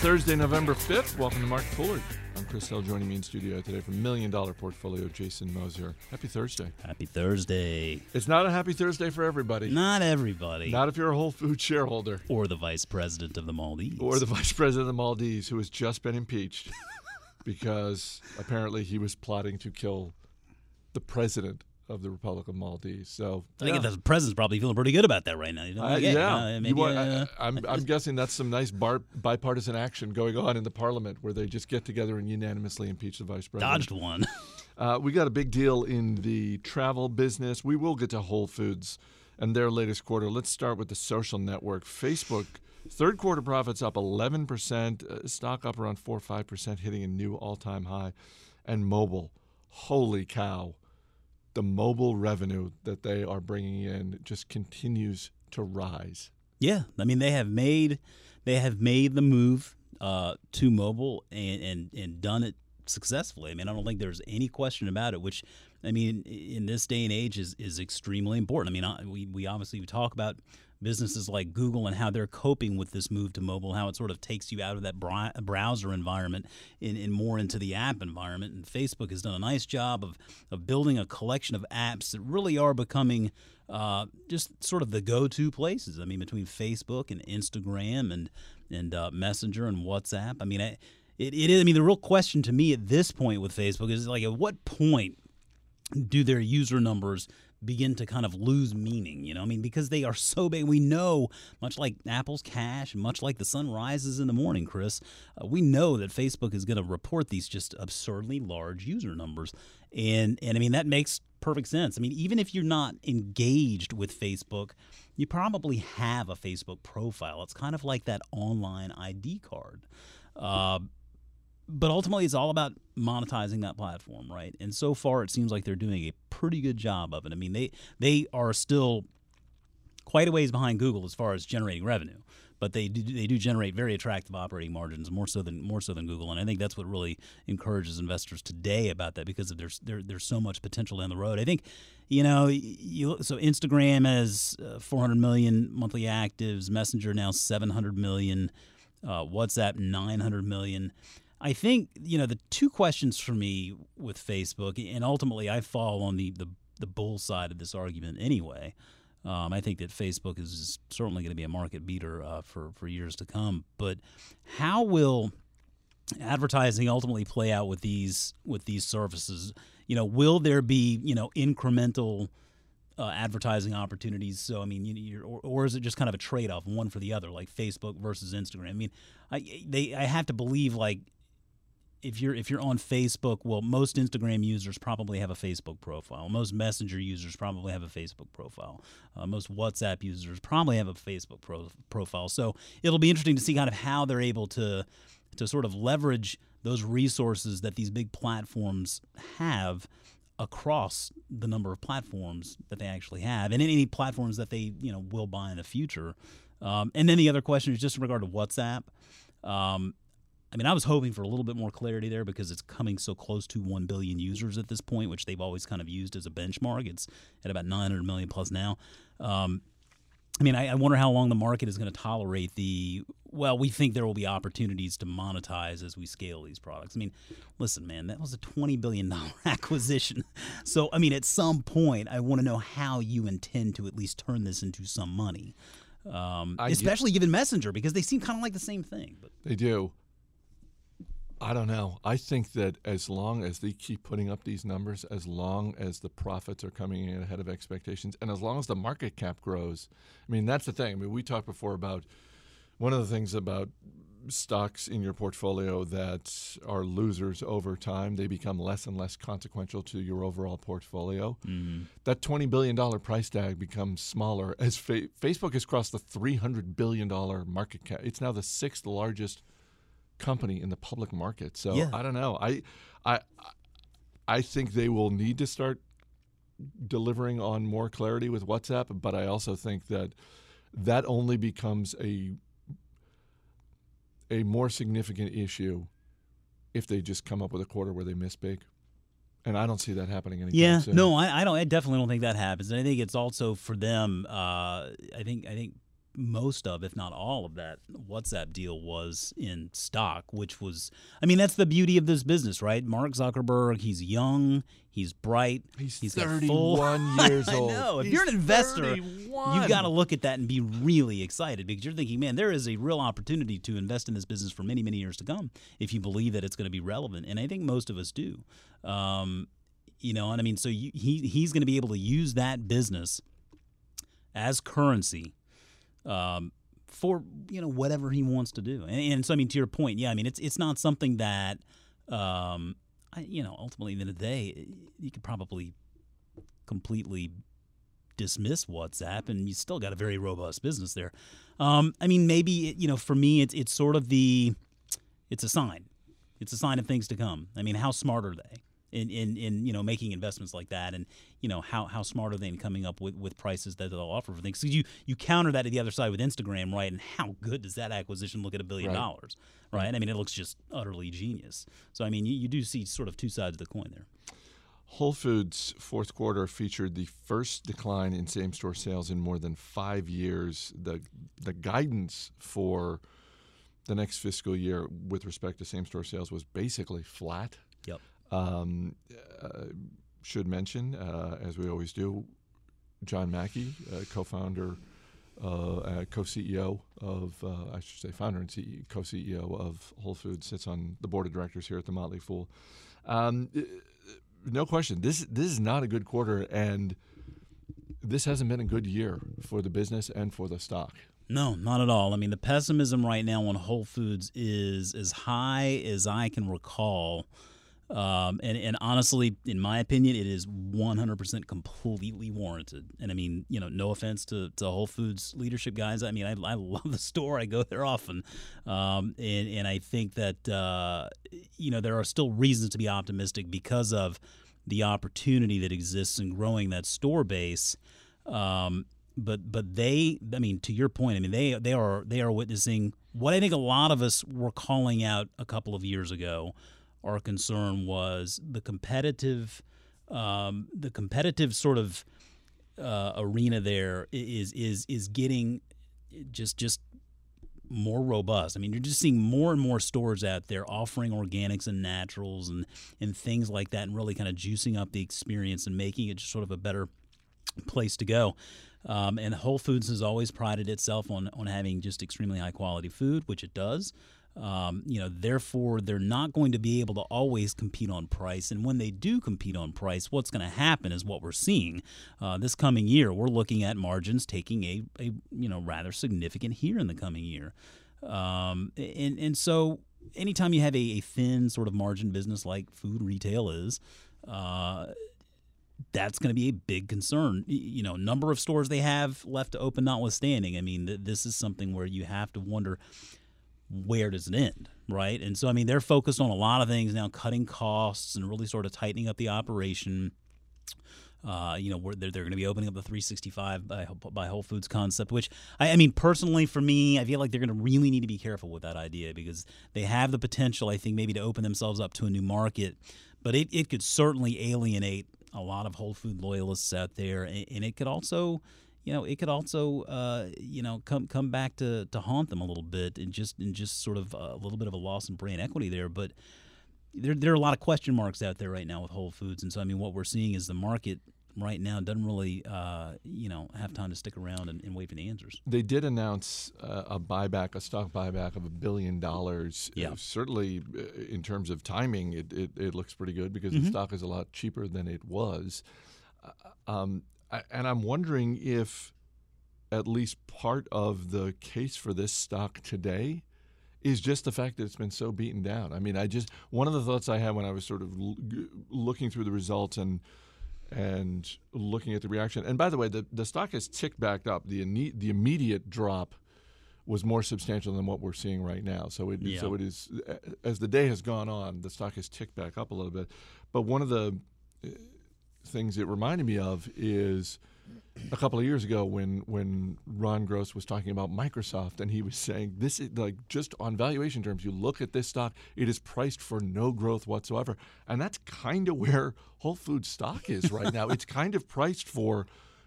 Thursday, November 5th. Welcome to Market Foolery. I'm Chris Hill, joining me in studio today from Million Dollar Portfolio, Jason Moser. Happy Thursday. Happy Thursday. It's not a happy Thursday for everybody. Not everybody. Not if you're a Whole Food shareholder. Or the vice president of the Maldives. Or the vice president of the Maldives, who has just been impeached because apparently he was plotting to kill the president of the Republic of Maldives. So I think yeah. the president's probably feeling pretty good about that right now. You know? Uh, Like, yeah, hey, uh, maybe, want- uh, I, am I'm guessing that's some nice bar, bipartisan action going on in the parliament where they just get together and unanimously impeach the vice president. dodged one. Uh, we got a big deal in the travel business. We will get to Whole Foods and their latest quarter. Let's start with the social network. Facebook, third quarter profits up 11%, uh, stock up around 4 or 5%, hitting a new all time high. And mobile, holy cow, the mobile revenue that they are bringing in just continues to rise. yeah, I mean they have made they have made the move uh, to mobile and, and and done it successfully. I mean I don't think there's any question about it. Which I mean in this day and age is is extremely important. I mean we we obviously talk about businesses like Google and how they're coping with this move to mobile, how it sort of takes you out of that browser environment and, and more into the app environment. And Facebook has done a nice job of, of building a collection of apps that really are becoming uh, just sort of the go-to places. I mean, between Facebook and Instagram and and uh, Messenger and WhatsApp. I mean, I, it, it is. I mean, the real question to me at this point with Facebook is like, at what point do their user numbers begin to kind of lose meaning you know? I mean because they are so big. We know much like apple's cash much like the sun rises in the morning chris uh, we know that facebook is going to report these just absurdly large user numbers. And and i mean that makes perfect sense. I mean even if you're not engaged with facebook you probably have a facebook profile. It's kind of like that online id card. Uh, but ultimately it's all about monetizing that platform right? And so far it seems like they're doing a pretty good job of it. I mean they they are still quite a ways behind google as far as generating revenue but they do they do generate very attractive operating margins more so than more so than google. And i think that's what really encourages investors today about that because of there's there, there's so much potential down the road. I think you know you so instagram has uh, 400 million monthly actives messenger now 700 million uh, whatsapp 900 million I think you know the two questions for me with Facebook, and ultimately I fall on the the, the bull side of this argument anyway. Um, I think that Facebook is certainly going to be a market beater uh, for for years to come. But how will advertising ultimately play out with these with these services? You know, will there be you know incremental uh, advertising opportunities. So I mean, you, or, or is it just kind of a trade off, one for the other, like Facebook versus Instagram? I mean, I they I have to believe like if you're if you're on Facebook, well, most Instagram users probably have a Facebook profile. Most Messenger users probably have a Facebook profile. Uh, most WhatsApp users probably have a Facebook pro- profile. So it'll be interesting to see kind of how they're able to to sort of leverage those resources that these big platforms have across the number of platforms that they actually have and any platforms that they you know will buy in the future um, and then the other question is just in regard to whatsapp um, I mean, I was hoping for a little bit more clarity there because it's coming so close to 1 billion users at this point, which they've always kind of used as a benchmark. It's at about 900 million plus now. Um, I mean, I, I wonder how long the market is going to tolerate the. Well, we think there will be opportunities to monetize as we scale these products. I mean, listen, man, that was a twenty billion dollar acquisition. So, I mean, at some point, I want to know how you intend to at least turn this into some money, um, especially given Messenger because they seem kind of like the same thing. But They do. I don't know. I think that as long as they keep putting up these numbers, as long as the profits are coming in ahead of expectations, and as long as the market cap grows, I mean, that's the thing. I mean, we talked before about one of the things about stocks in your portfolio that are losers over time, they become less and less consequential to your overall portfolio. Mm-hmm. That $20 billion price tag becomes smaller as fa- Facebook has crossed the $300 billion market cap. It's now the sixth largest company in the public market. So Yeah. I don't know. I, I, I think they will need to start delivering on more clarity with WhatsApp, but I also think that that only becomes a a more significant issue if they just come up with a quarter where they miss big. And I don't see that happening anytime Yeah, soon. no, I, I don't. I definitely don't think that happens. And I think it's also for them. Uh, I think I think most of, if not all of that WhatsApp deal was in stock, which was, I mean, that's the beauty of this business, right? Mark Zuckerberg, he's young, he's bright, he's, he's 31 years old. I know. If He's you're an investor, 31. you've got to look at that and be really excited because you're thinking, man, there is a real opportunity to invest in this business for many, many years to come if you believe that it's going to be relevant. And I think most of us do. Um, you know, and I mean, so you, he he's going to be able to use that business as currency um, for you know whatever he wants to do. And, and, so, I mean, to your point, yeah, I mean, it's it's not something that um, I, you know ultimately, in the, the day, you could probably completely dismiss WhatsApp, and you still got a very robust business there. Um, I mean, maybe it, you know, for me, it's it's sort of the it's a sign. It's a sign of things to come. I mean, how smart are they? In, in, in you know making investments like that and you know how, how smart are they in coming up with, with prices that they'll offer for things so you you counter that to the other side with Instagram right and how good does that acquisition look at a billion Right. dollars right I mean it looks just utterly genius so I mean you, you do see sort of two sides of the coin there Whole Foods fourth quarter featured the first decline in same store sales in more than five years. The the guidance for the next fiscal year with respect to same store sales was basically flat. Yep. Um, uh, should mention, uh, as we always do, John Mackey, uh, co-founder, uh, uh, co-CEO of, uh, I should say, founder and CEO, co-CEO of Whole Foods, sits on the board of directors here at the Motley Fool. Um, no question. This this is not a good quarter, and this hasn't been a good year for the business and for the stock. No, not at all. I mean, the pessimism right now on Whole Foods is as high as I can recall. Um, and, and honestly, in my opinion, it is 100% completely warranted. And I mean, you know, no offense to, to Whole Foods leadership guys. I mean, I, I love the store. I go there often. Um, and, and I think that, uh, you know, there are still reasons to be optimistic because of the opportunity that exists in growing that store base. Um, but but they I mean to your point I mean they they are they are witnessing what I think a lot of us were calling out a couple of years ago. Our concern was the competitive um, the competitive sort of uh, arena there is is is getting just just more robust. I mean, you're just seeing more and more stores out there offering organics and naturals and and things like that, and really kind of juicing up the experience and making it just sort of a better place to go. Um, and Whole Foods has always prided itself on on having just extremely high quality food, which it does. Um, you know, therefore, they're not going to be able to always compete on price. And when they do compete on price, what's going to happen is what we're seeing uh, this coming year. We're looking at margins taking a, a you know rather significant here in the coming year. Um, and and so anytime you have a, a thin sort of margin business like food retail is. Uh, that's going to be a big concern. You know, number of stores they have left to open, notwithstanding. I mean, th- this is something where you have to wonder where does it end, right? And so, I mean, they're focused on a lot of things now, cutting costs and really sort of tightening up the operation. Uh, you know, they're, they're going to be opening up the 365 by, by Whole Foods concept, which I, I mean, personally, for me, I feel like they're going to really need to be careful with that idea because they have the potential, I think, maybe to open themselves up to a new market, but it, it could certainly alienate a lot of Whole Food loyalists out there, and, and it could also, you know, it could also, uh, you know, come come back to, to haunt them a little bit, and just and just sort of a little bit of a loss in brand equity there. But there there are a lot of question marks out there right now with Whole Foods, and so I mean, what we're seeing is the market right now doesn't really, uh, you know, have time to stick around and, and wait for the answers. They did announce uh, a buyback, a stock buyback of a billion dollars. Yeah. Uh, certainly, uh, in terms of timing, it, it, it looks pretty good because Mhm. the stock is a lot cheaper than it was. Uh, um, I, and I'm wondering if at least part of the case for this stock today is just the fact that it's been so beaten down. I mean, I just one of the thoughts I had when I was sort of l- looking through the results and and looking at the reaction. And by the way, the, the stock has ticked back up. The ine- the immediate drop was more substantial than what we're seeing right now. So it Yeah. so it is as the day has gone on, the stock has ticked back up a little bit. But one of the things it reminded me of is a couple of years ago when when Ron Gross was talking about Microsoft and he was saying this is like just on valuation terms you look at this stock it is priced for no growth whatsoever and that's kind of where Whole Foods stock is right now it's kind of priced for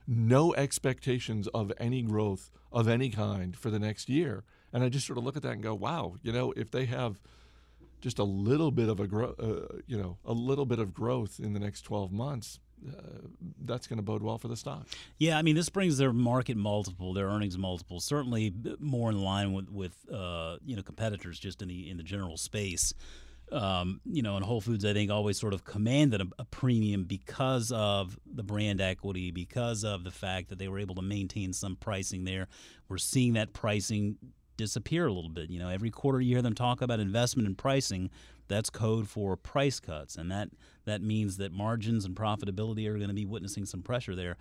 no expectations of any growth of any kind for the next year. And I just sort of look at that and go, wow, you know, if they have just a little bit of a grow, uh, you know, a little bit of growth in the next 12 months, uh, that's going to bode well for the stock. Yeah, I mean, this brings their market multiple, their earnings multiple, certainly more in line with with uh, you know competitors just in the in the general space. Um, you know, and Whole Foods, I think, always sort of commanded a, a, premium because of the brand equity, because of the fact that they were able to maintain some pricing there. We're seeing that pricing disappear a little bit. You know, every quarter you hear them talk about investment and pricing. That's code for price cuts, and that that means that margins and profitability are going to be witnessing some pressure there.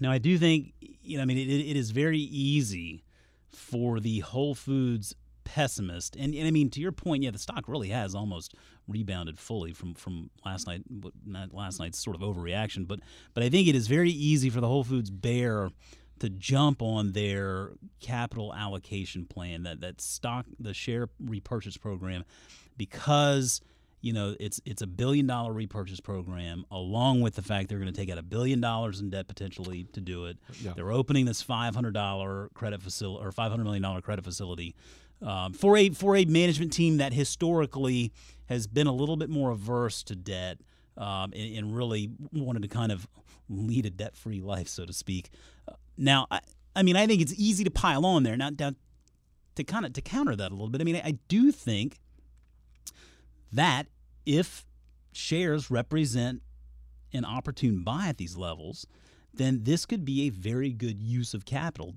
Now, I do think, you know, I mean, it, it is very easy for the Whole Foods pessimist, and, and I mean, to your point, yeah, the stock really has almost rebounded fully from from last night, not last night's sort of overreaction, but but I think it is very easy for the Whole Foods bear to jump on their capital allocation plan, that that stock, the share repurchase program, because you know it's it's a billion dollar repurchase program, along with the fact they're going to take out a billion dollars in debt potentially to do it. Yeah. They're opening this five hundred dollar credit facility or five hundred million dollar credit facility um, for a for a management team that historically has been a little bit more averse to debt um, and, and, really wanted to kind of lead a debt free life, so to speak. Uh, now, I, I mean, I think it's easy to pile on there. Now, now to kind of to counter that a little bit, I mean, I, I do think that if shares represent an opportune buy at these levels, then this could be a very good use of capital.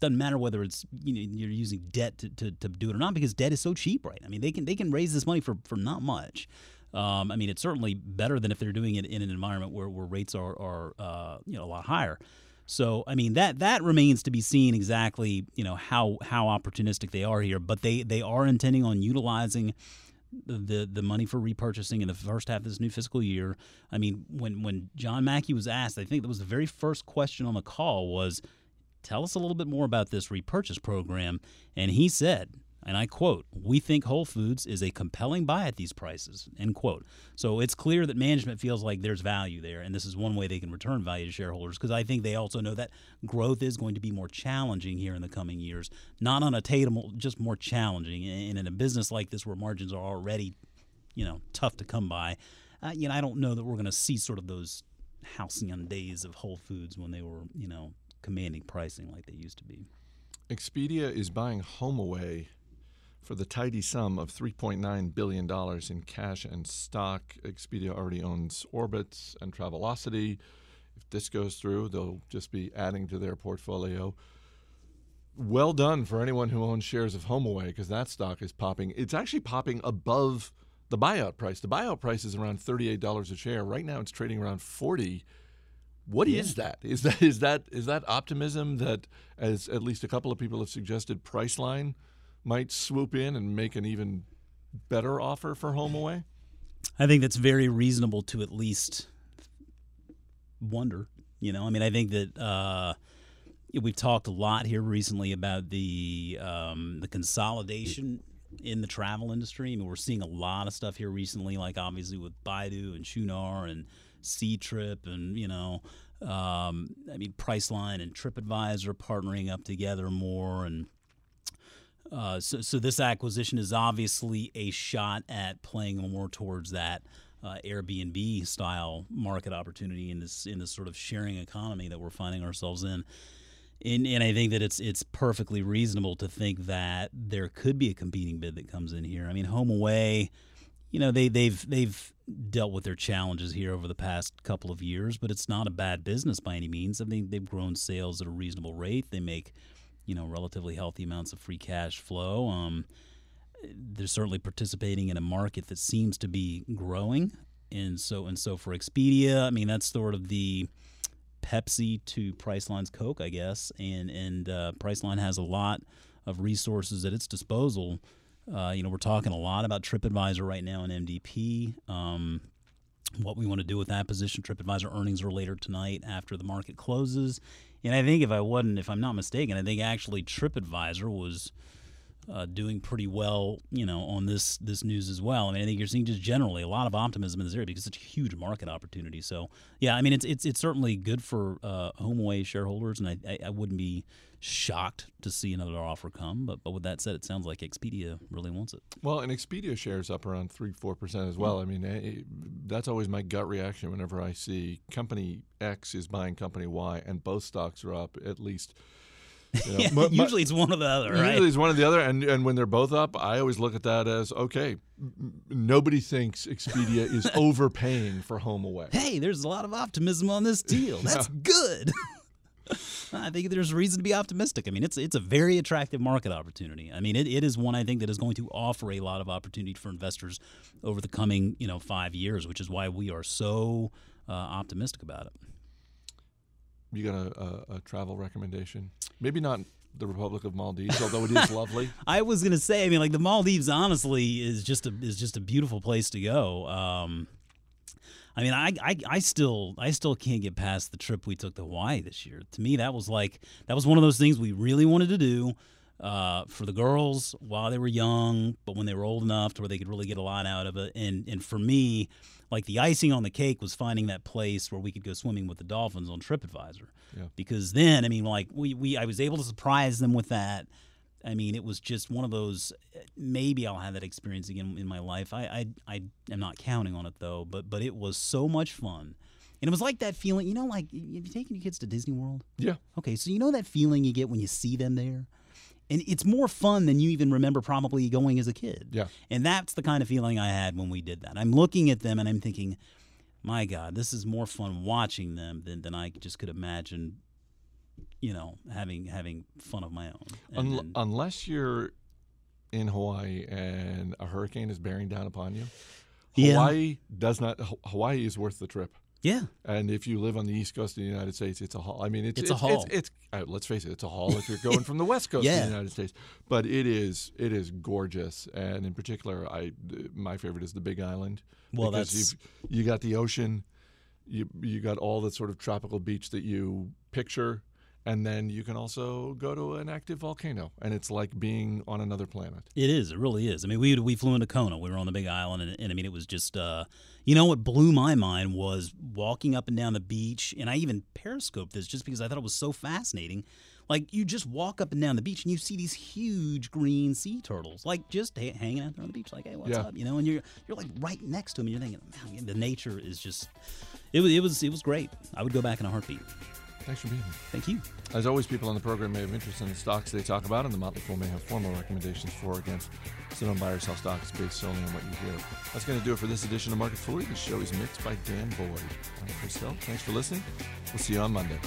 Doesn't matter whether it's you know you're using debt to, to, to do it or not because debt is so cheap, right? I mean they can they can raise this money for, for not much. Um, I mean it's certainly better than if they're doing it in an environment where, where rates are, are uh, you know a lot higher. So I mean that that remains to be seen exactly you know how how opportunistic they are here, but they they are intending on utilizing the, the money for repurchasing in the first half of this new fiscal year. I mean when when John Mackey was asked, I think that was the very first question on the call was, tell us a little bit more about this repurchase program, and he said and I quote, "We think Whole Foods is a compelling buy at these prices." End quote. So it's clear that management feels like there's value there, and this is one way they can return value to shareholders because I think they also know that growth is going to be more challenging here in the coming years, not unattainable, just more challenging. And in a business like this where margins are already, you know, tough to come by, uh, you know, I don't know that we're going to see sort of those halcyon days of Whole Foods when they were, you know, commanding pricing like they used to be. Expedia is buying HomeAway for the tidy sum of $3.9 billion in cash and stock. Expedia already owns Orbitz and Travelocity. If this goes through, they'll just be adding to their portfolio. Well done for anyone who owns shares of HomeAway because that stock is popping. It's actually popping above the buyout price. The buyout price is around $38 a share. Right now it's trading around 40 what yeah. is that? Is that is that is that optimism that, as at least a couple of people have suggested, Priceline might swoop in and make an even better offer for HomeAway? I think that's very reasonable to at least wonder. You know, I mean, I think that uh, we've talked a lot here recently about the um, the consolidation in the travel industry. I mean, we're seeing a lot of stuff here recently, like obviously with Baidu and Qunar and Ctrip, and you know, um, I mean, Priceline and TripAdvisor partnering up together more, and uh, so, so this acquisition is obviously a shot at playing more towards that uh, Airbnb style market opportunity in this in this sort of sharing economy that we're finding ourselves in. And, and I think that it's it's perfectly reasonable to think that there could be a competing bid that comes in here. I mean, HomeAway, you know, they they've they've dealt with their challenges here over the past couple of years, but it's not a bad business by any means. I think they've grown sales at a reasonable rate. They make you know relatively healthy amounts of free cash flow. Um, they're certainly participating in a market that seems to be growing, and so and so for Expedia, I mean that's sort of the Pepsi to Priceline's Coke, I guess, and and uh, Priceline has a lot of resources at its disposal. Uh, you know, we're talking a lot about TripAdvisor right now and MDP. Um, what we want to do with that position. TripAdvisor earnings are later tonight after the market closes. And I think if I wasn't, if I'm not mistaken, I think actually TripAdvisor was uh, doing pretty well, you know, on this this news as well. I mean, I think you're seeing just generally a lot of optimism in this area because it's such a huge market opportunity. So, yeah, I mean, it's it's it's certainly good for uh, HomeAway shareholders, and I, I, I wouldn't be shocked to see another offer come. But but with that said, it sounds like Expedia really wants it. Well, and Expedia shares up around three four percent as well. I mean, eh, that's always my gut reaction whenever I see company X is buying company Y, and both stocks are up at least. You know, Yeah, my- my- usually it's one or the other, right? Usually it's one or the other, and and when they're both up, I always look at that as okay. m- Nobody thinks Expedia is overpaying for HomeAway. hey, there's a lot of optimism on this deal. That's good. I think there's reason to be optimistic. I mean, it's it's a very attractive market opportunity. I mean, it, it is one I think that is going to offer a lot of opportunity for investors over the coming you know five years, which is why we are so uh, optimistic about it. You got a, a, a travel recommendation? Maybe not the Republic of Maldives, although it is lovely. I was gonna say, I mean, like the Maldives, honestly, is just a is just a beautiful place to go. Um, I mean, I, I I still I still can't get past the trip we took to Hawaii this year. To me, that was like that was one of those things we really wanted to do uh, for the girls while they were young, but when they were old enough to where they could really get a lot out of it. And and for me, like the icing on the cake was finding that place where we could go swimming with the dolphins on TripAdvisor. Yeah. Because then, I mean, like we, we I was able to surprise them with that. I mean, it was just one of those. Eh, maybe I'll have that experience again in my life. I, I, I am not counting on it though. But, but it was so much fun, and it was like that feeling. You know, like have you taking your kids to Disney World? Yeah. Okay, so you know that feeling you get when you see them there, and it's more fun than you even remember probably going as a kid. Yeah. And that's the kind of feeling I had when we did that. I'm looking at them and I'm thinking, my God, this is more fun watching them than, than I just could imagine. You know, having having fun of my own. Un- then- unless you're in Hawaii and a hurricane is bearing down upon you, Yeah. Hawaii does not. Hawaii is worth the trip. yeah, And if you live on the east coast of the United States, it's a haul. I mean, it's It's a haul. It's, it's, uh, let's face it, it's a haul if you're going from the west coast of the United States. But it is it is gorgeous, and in particular, I my favorite is the Big Island. Well, because that's- you've, you got the ocean, you you got all the sort of tropical beach that you picture, and then you can also go to an active volcano, and it's like being on another planet. It is. It really is. I mean, we we flew into Kona. We were on the Big Island, and, and I mean, it was just. Uh, you know what blew my mind was walking up and down the beach, and I even periscoped this just because I thought it was so fascinating. Like you just walk up and down the beach, and you see these huge green sea turtles, like just ha- hanging out there on the beach, like, "Hey, what's Yeah. up?" You know, and you're you're like right next to them, and you're thinking, "Man, the nature is just." It was it was it was great. I would go back in a heartbeat. Thanks for being here. Thank you. As always, people on the program may have interest in the stocks they talk about, and the Motley Fool may have formal recommendations for or against. So don't buy or sell stocks based solely on what you hear. That's going to do it for this edition of Market Foolery. The show is mixed by Dan Boyd. I'm Chris Hill. Thanks for listening. We'll see you on Monday.